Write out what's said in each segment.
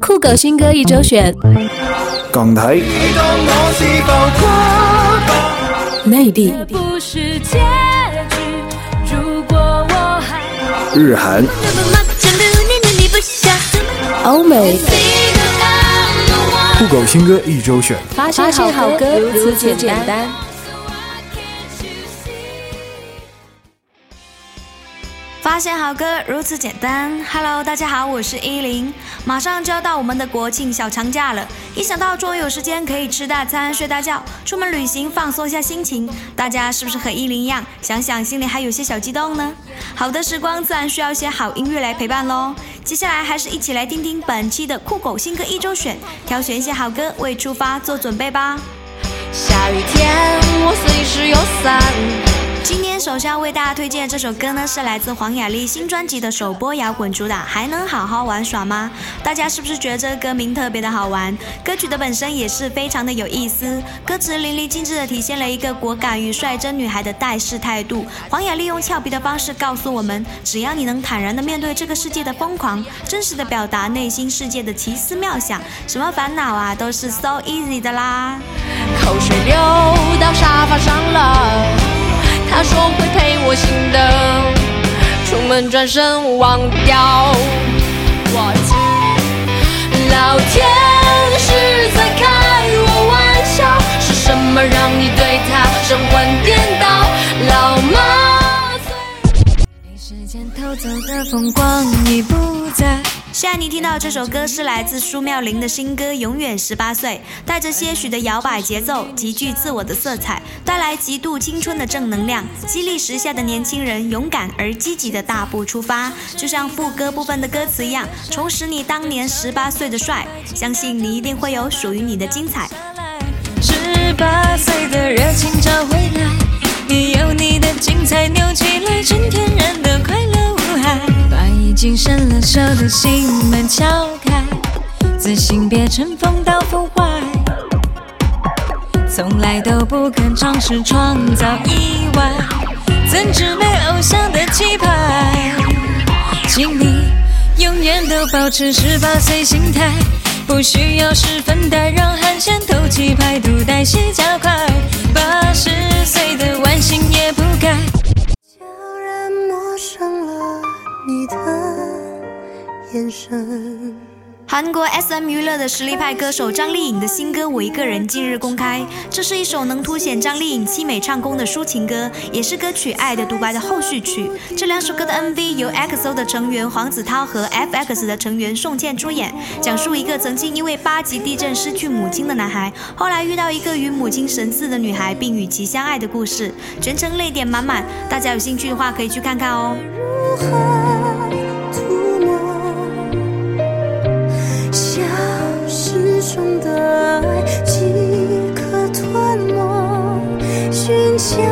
酷狗新歌一周选，港台、内地、日韩、欧美，酷狗新歌一周选，发现好歌如此简单。发现好歌如此简单。Hello，大家好，我是依林。马上就要到我们的国庆小长假了，一想到终于有时间可以吃大餐、睡大觉、出门旅行、放松一下心情，大家是不是和依林一样，想想心里还有些小激动呢？好的时光自然需要一些好音乐来陪伴喽。接下来还是一起来听听本期的酷狗新歌一周选，挑选一些好歌为出发做准备吧。下雨天，我随时有伞。今天首先要为大家推荐的这首歌呢，是来自黄雅莉新专辑的首播摇滚主打《还能好好玩耍吗》。大家是不是觉得这个歌名特别的好玩？歌曲的本身也是非常的有意思，歌词淋漓尽致的体现了一个果敢与率真女孩的待世态度。黄雅莉用俏皮的方式告诉我们，只要你能坦然的面对这个世界的疯狂，真实的表达内心世界的奇思妙想，什么烦恼啊都是 so easy 的啦。口水流到沙发上了。他说会陪我心的，出门转身忘掉。我老天是在开我玩笑，是什么让你对他神魂颠倒？老妈最被时间偷走的风光已不在。现在你听到这首歌是来自苏妙玲的新歌《永远十八岁》，带着些许的摇摆节奏，极具自我的色彩，带来极度青春的正能量，激励时下的年轻人勇敢而积极的大步出发。就像副歌部分的歌词一样，重拾你当年十八岁的帅，相信你一定会有属于你的精彩。十八岁的热情找回来，你有你的精彩扭起来，纯天然的快乐。已经伸了手的心门敲开，自信别乘风到腐坏，从来都不肯尝试创造意外，怎知没偶像的气派？请你永远都保持十八岁心态，不需要十分待，让汗腺透气，排毒代谢加快，八十岁的万幸也不改。韩国 SM 娱乐的实力派歌手张丽颖的新歌《我一个人》近日公开，这是一首能凸显张丽颖凄美唱功的抒情歌，也是歌曲《爱的独白》的后续曲。这两首歌的 MV 由 EXO 的成员黄子韬和 FX 的成员宋茜出演，讲述一个曾经因为八级地震失去母亲的男孩，后来遇到一个与母亲神似的女孩，并与其相爱的故事，全程泪点满满。大家有兴趣的话，可以去看看哦。中的爱即刻吞没，寻求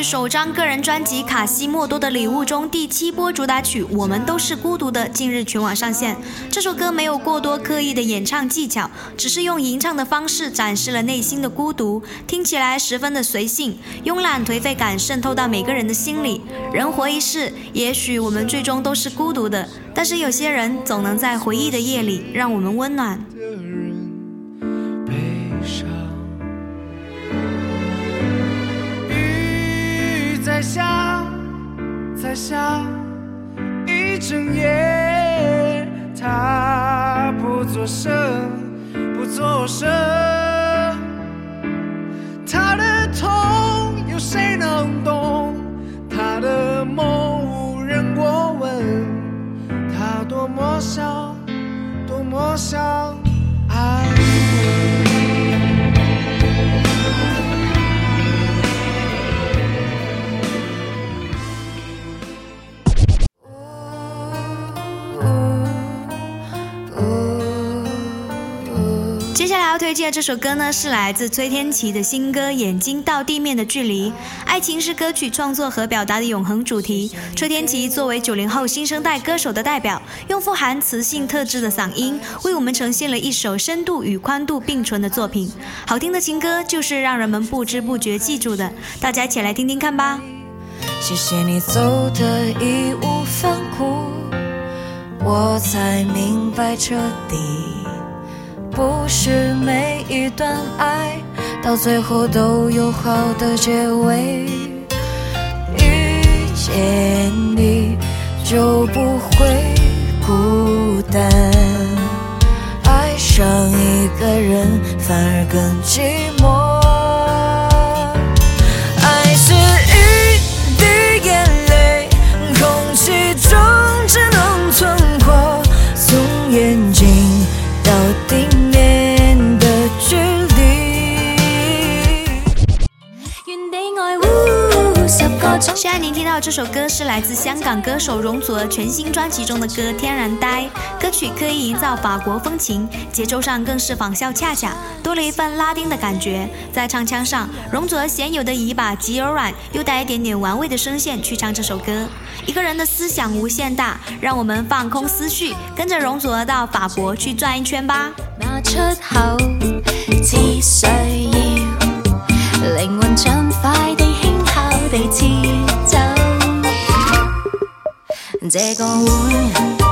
首张个人专辑《卡西莫多的礼物》中第七波主打曲《我们都是孤独的》近日全网上线。这首歌没有过多刻意的演唱技巧，只是用吟唱的方式展示了内心的孤独，听起来十分的随性，慵懒颓废感渗透到每个人的心里。人活一世，也许我们最终都是孤独的，但是有些人总能在回忆的夜里让我们温暖。在下，在下一整夜，他不做声不做声，他的痛有谁能懂？他的梦无人过问，他多么想，多么想。推荐的这首歌呢，是来自崔天琪的新歌《眼睛到地面的距离》。爱情是歌曲创作和表达的永恒主题。崔天琪作为九零后新生代歌手的代表，用富含磁性特质的嗓音，为我们呈现了一首深度与宽度并存的作品。好听的情歌就是让人们不知不觉记住的，大家一起来听听看吧。谢谢你走的义无反顾，我才明白彻底，不是每一段爱到最后都有好的结尾。遇见你就不会孤单，爱上一个人反而更寂寞。爱是一滴眼泪，空气中只能存活，从眼睛到顶现在您听到这首歌是来自香港歌手容祖儿全新专辑中的歌《天然呆》，歌曲刻意营造法国风情，节奏上更是仿效恰恰，多了一份拉丁的感觉。在唱腔上，容祖儿鲜有的以把极柔软又带一点点玩味的声线去唱这首歌。一个人的思想无限大，让我们放空思绪，跟着容祖儿到法国去转一圈吧。那出口只需要靈魂这个碗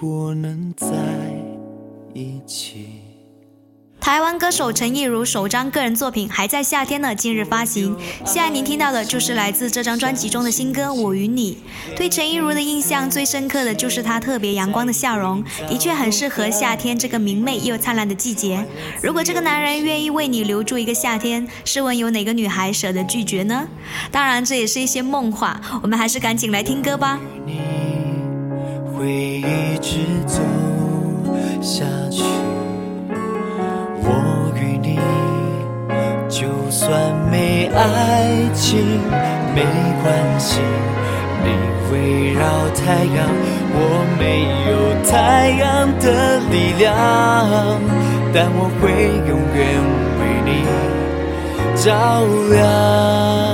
果能在一起。台湾歌手陈亦儒首张个人作品《还在夏天》呢，近日发行。现在您听到的就是来自这张专辑中的新歌《我与你》。对陈亦儒的印象最深刻的就是他特别阳光的笑容，的确很适合夏天这个明媚又灿烂的季节。如果这个男人愿意为你留住一个夏天，试问有哪个女孩舍得拒绝呢？当然，这也是一些梦话，我们还是赶紧来听歌吧。会一直走下去。我与你，就算没爱情没关系。你围绕太阳，我没有太阳的力量，但我会永远为你照亮。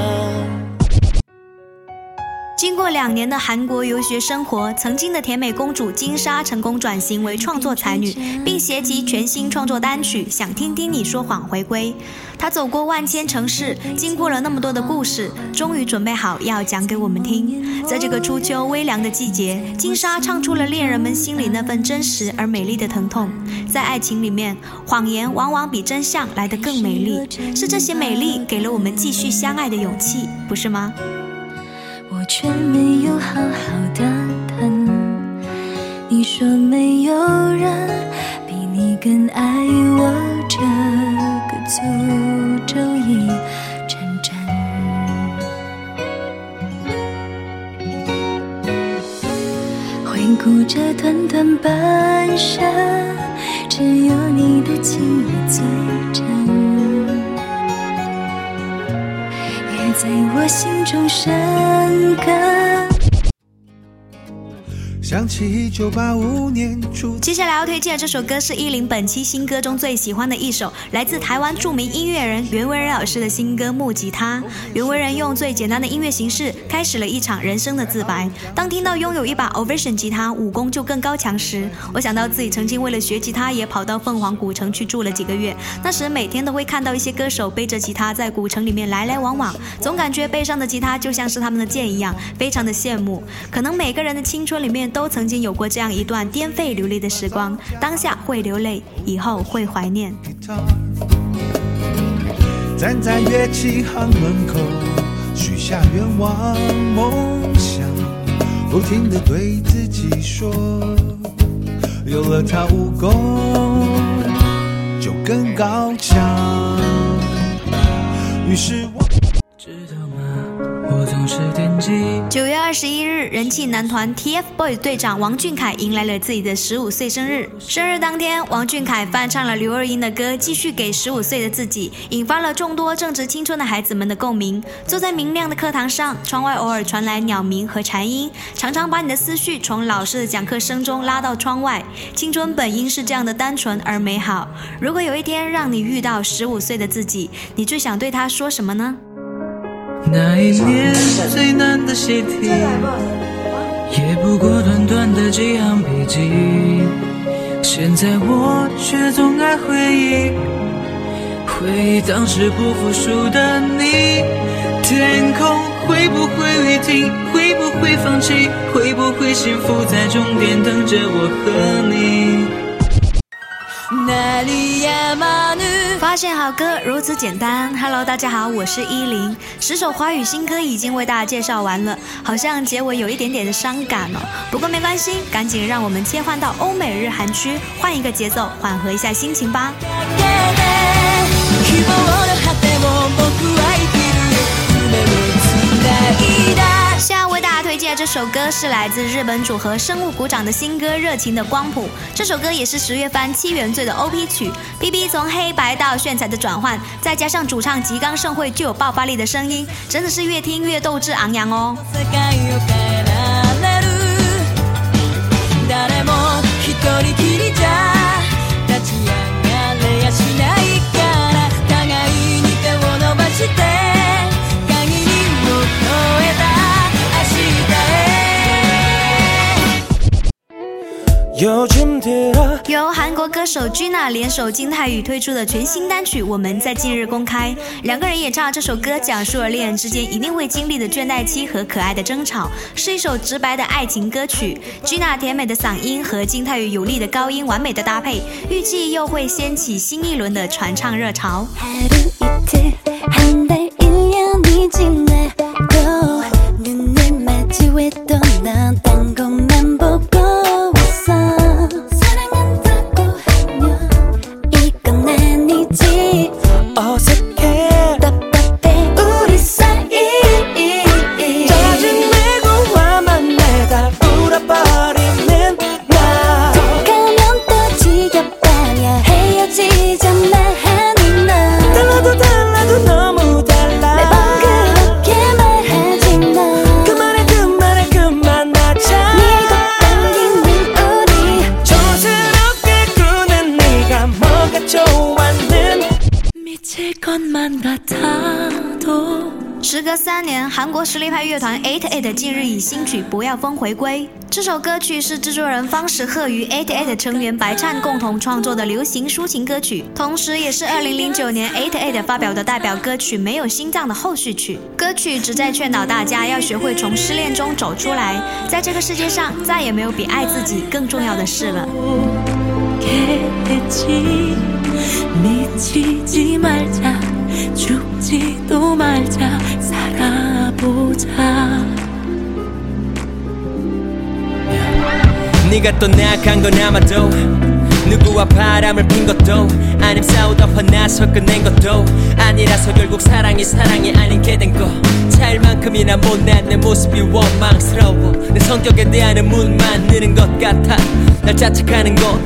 过两年的韩国游学生活，曾经的甜美公主金莎成功转型为创作才女，并携集全新创作单曲《想听听你说谎》回归。她走过万千城市，经过了那么多的故事，终于准备好要讲给我们听。在这个初秋微凉的季节，金莎唱出了恋人们心里那份真实而美丽的疼痛。在爱情里面，谎言往往比真相来得更美丽，是这些美丽给了我们继续相爱的勇气，不是吗？却没有好好的疼。你说没有人比你更爱我，这个诅咒已成真。回顾这短短半生，只有你的情意最真。在我心中生根。想起一九八五年初接下来要推荐的这首歌是依林本期新歌中最喜欢的一首，来自台湾著名音乐人袁惟仁老师的新歌《木吉他》。袁惟仁用最简单的音乐形式，开始了一场人生的自白。当听到拥有一把 Ovation 吉他，武功就更高强时，我想到自己曾经为了学吉他，也跑到凤凰古城去住了几个月。那时每天都会看到一些歌手背着吉他在古城里面来来往往，总感觉背上的吉他就像是他们的剑一样，非常的羡慕。可能每个人的青春里面都都曾经有过这样一段颠沛流离的时光，当下会流泪，以后会怀念。站在乐器行门口，许下愿望梦想，不停地对自己说，有了它武功就更高强。于是我。九月二十一日，人气男团 TFBOYS 队长王俊凯迎来了自己的十五岁生日。生日当天，王俊凯翻唱了刘若英的歌《继续给十五岁的自己》，引发了众多正值青春的孩子们的共鸣。坐在明亮的课堂上，窗外偶尔传来鸟鸣和蝉音，常常把你的思绪从老师的讲课声中拉到窗外。青春本应是这样的单纯而美好。如果有一天让你遇到十五岁的自己，你最想对他说什么呢？那一年最难的习题，也不过短短的几行笔记。现在我却总爱回忆，回忆当时不服输的你。天空会不会雨停？会不会放弃？会不会幸福在终点等着我和你？发现好歌如此简单。Hello，大家好，我是依林。十首华语新歌已经为大家介绍完了，好像结尾有一点点的伤感哦。不过没关系，赶紧让我们切换到欧美日韩区，换一个节奏，缓和一下心情吧。这首歌是来自日本组合生物鼓掌的新歌《热情的光谱》。这首歌也是十月番《七原罪》的 OP 曲，B B 从黑白到炫彩的转换，再加上主唱吉冈盛会具有爆发力的声音，真的是越听越斗志昂扬哦。由韩国歌手 Gina 联手金泰宇推出的全新单曲《我们在近日公开》，两个人演唱这首歌，讲述了恋人之间一定会经历的倦怠期和可爱的争吵，是一首直白的爱情歌曲。Gina 甜美的嗓音和金泰宇有力的高音完美的搭配，预计又会掀起新一轮的传唱热潮。时隔三年，韩国实力派乐团 Eight Eight 近日以新曲《不要疯》回归。这首歌曲是制作人方时赫与 Eight Eight 成员白灿共同创作的流行抒情歌曲，同时也是2009年 Eight Eight 发表的代表歌曲《没有心脏》的后续曲。歌曲旨在劝导大家要学会从失恋中走出来，在这个世界上再也没有比爱自己更重要的事了。 죽지도 네가 떠나간 건 아마도 누구와 바람을 핀 것도 아님 싸우다 화나서 끝낸 것도 아니라서 결국 사랑이 사랑이 아닌 게 된 거. 차일만큼이나 못난 내 모습이 원망스러워. 내 성격에 대한 문만 느는 것 같아. 날 자책하는 것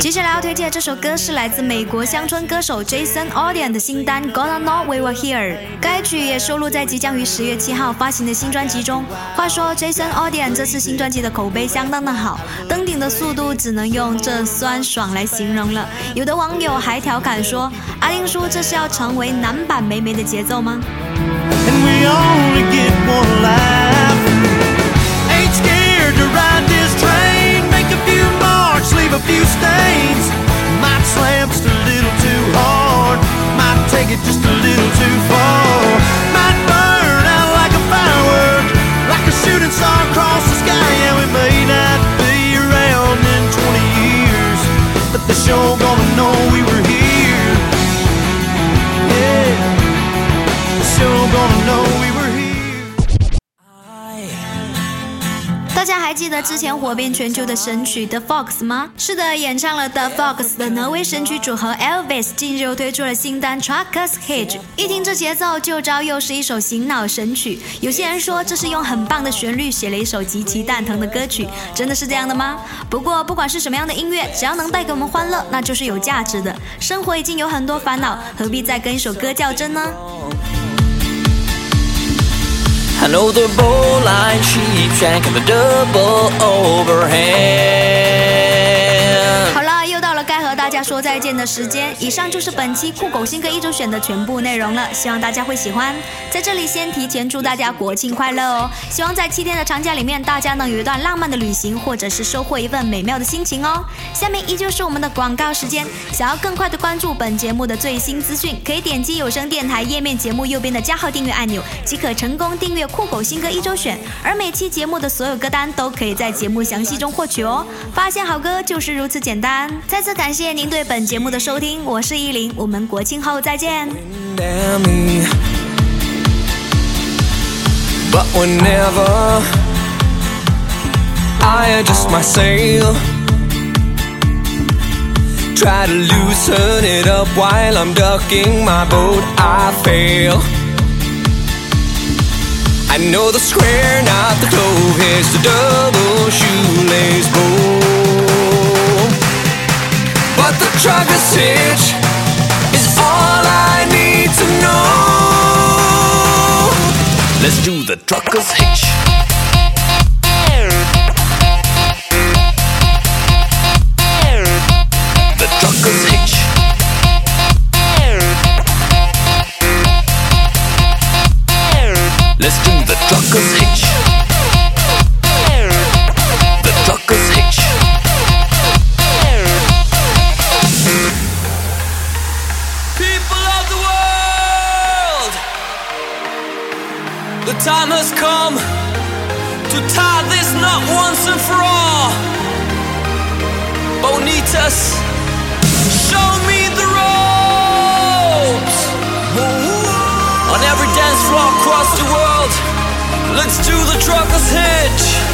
接下来要推荐这首歌是来自美国乡村歌手 Jason Aldean 的新单《Gonna Know We Were Here》，该曲也收录在即将于十月七号发行的新专辑中。话说 Jason Aldean 这次新专辑的口碑相当的好，登顶的速度只能用这酸爽来形容了。有的网友还调侃说：“阿丁叔这是要成为男版梅梅的节奏吗？” Leave a few stains. Might slam just a little too hard. Might take it just a little too far. 记得之前火遍全球的神曲《The Fox》吗？是的，演唱了《The Fox》的挪威神曲组合 Elvis 近日又推出了新单《Truckers Hitch》，一听这节奏就知道又是一首醒脑神曲。有些人说这是用很棒的旋律写了一首极其蛋疼的歌曲，真的是这样的吗？不过不管是什么样的音乐，只要能带给我们欢乐，那就是有价值的。生活已经有很多烦恼，何必再跟一首歌较真呢 I know the bowline sheepshank and the double overhand. 家说再见的时间。以上就是本期酷狗新歌一周选的全部内容了，希望大家会喜欢。在这里先提前祝大家国庆快乐哦！希望在七天的长假里面，大家能有一段浪漫的旅行，或者是收获一份美妙的心情哦。下面依旧是我们的广告时间，想要更快的关注本节目的最新资讯，可以点击有声电台页面节目右边的加号订阅按钮，即可成功订阅酷狗新歌一周选。而每期节目的所有歌单都可以在节目详细中获取哦。发现好歌就是如此简单。再次感谢您对本节目的收听，我是依林，我们国庆后再见。 Damn me. But whenever I adjust my sail, try to loosen it up while I'm ducking my boat, I fail. I know the square, not the clove, is the double Cause hate you time has come to tie this knot once and for all. Bonitas, show me the ropes. On every dance floor across the world, let's do the trucker's hitch.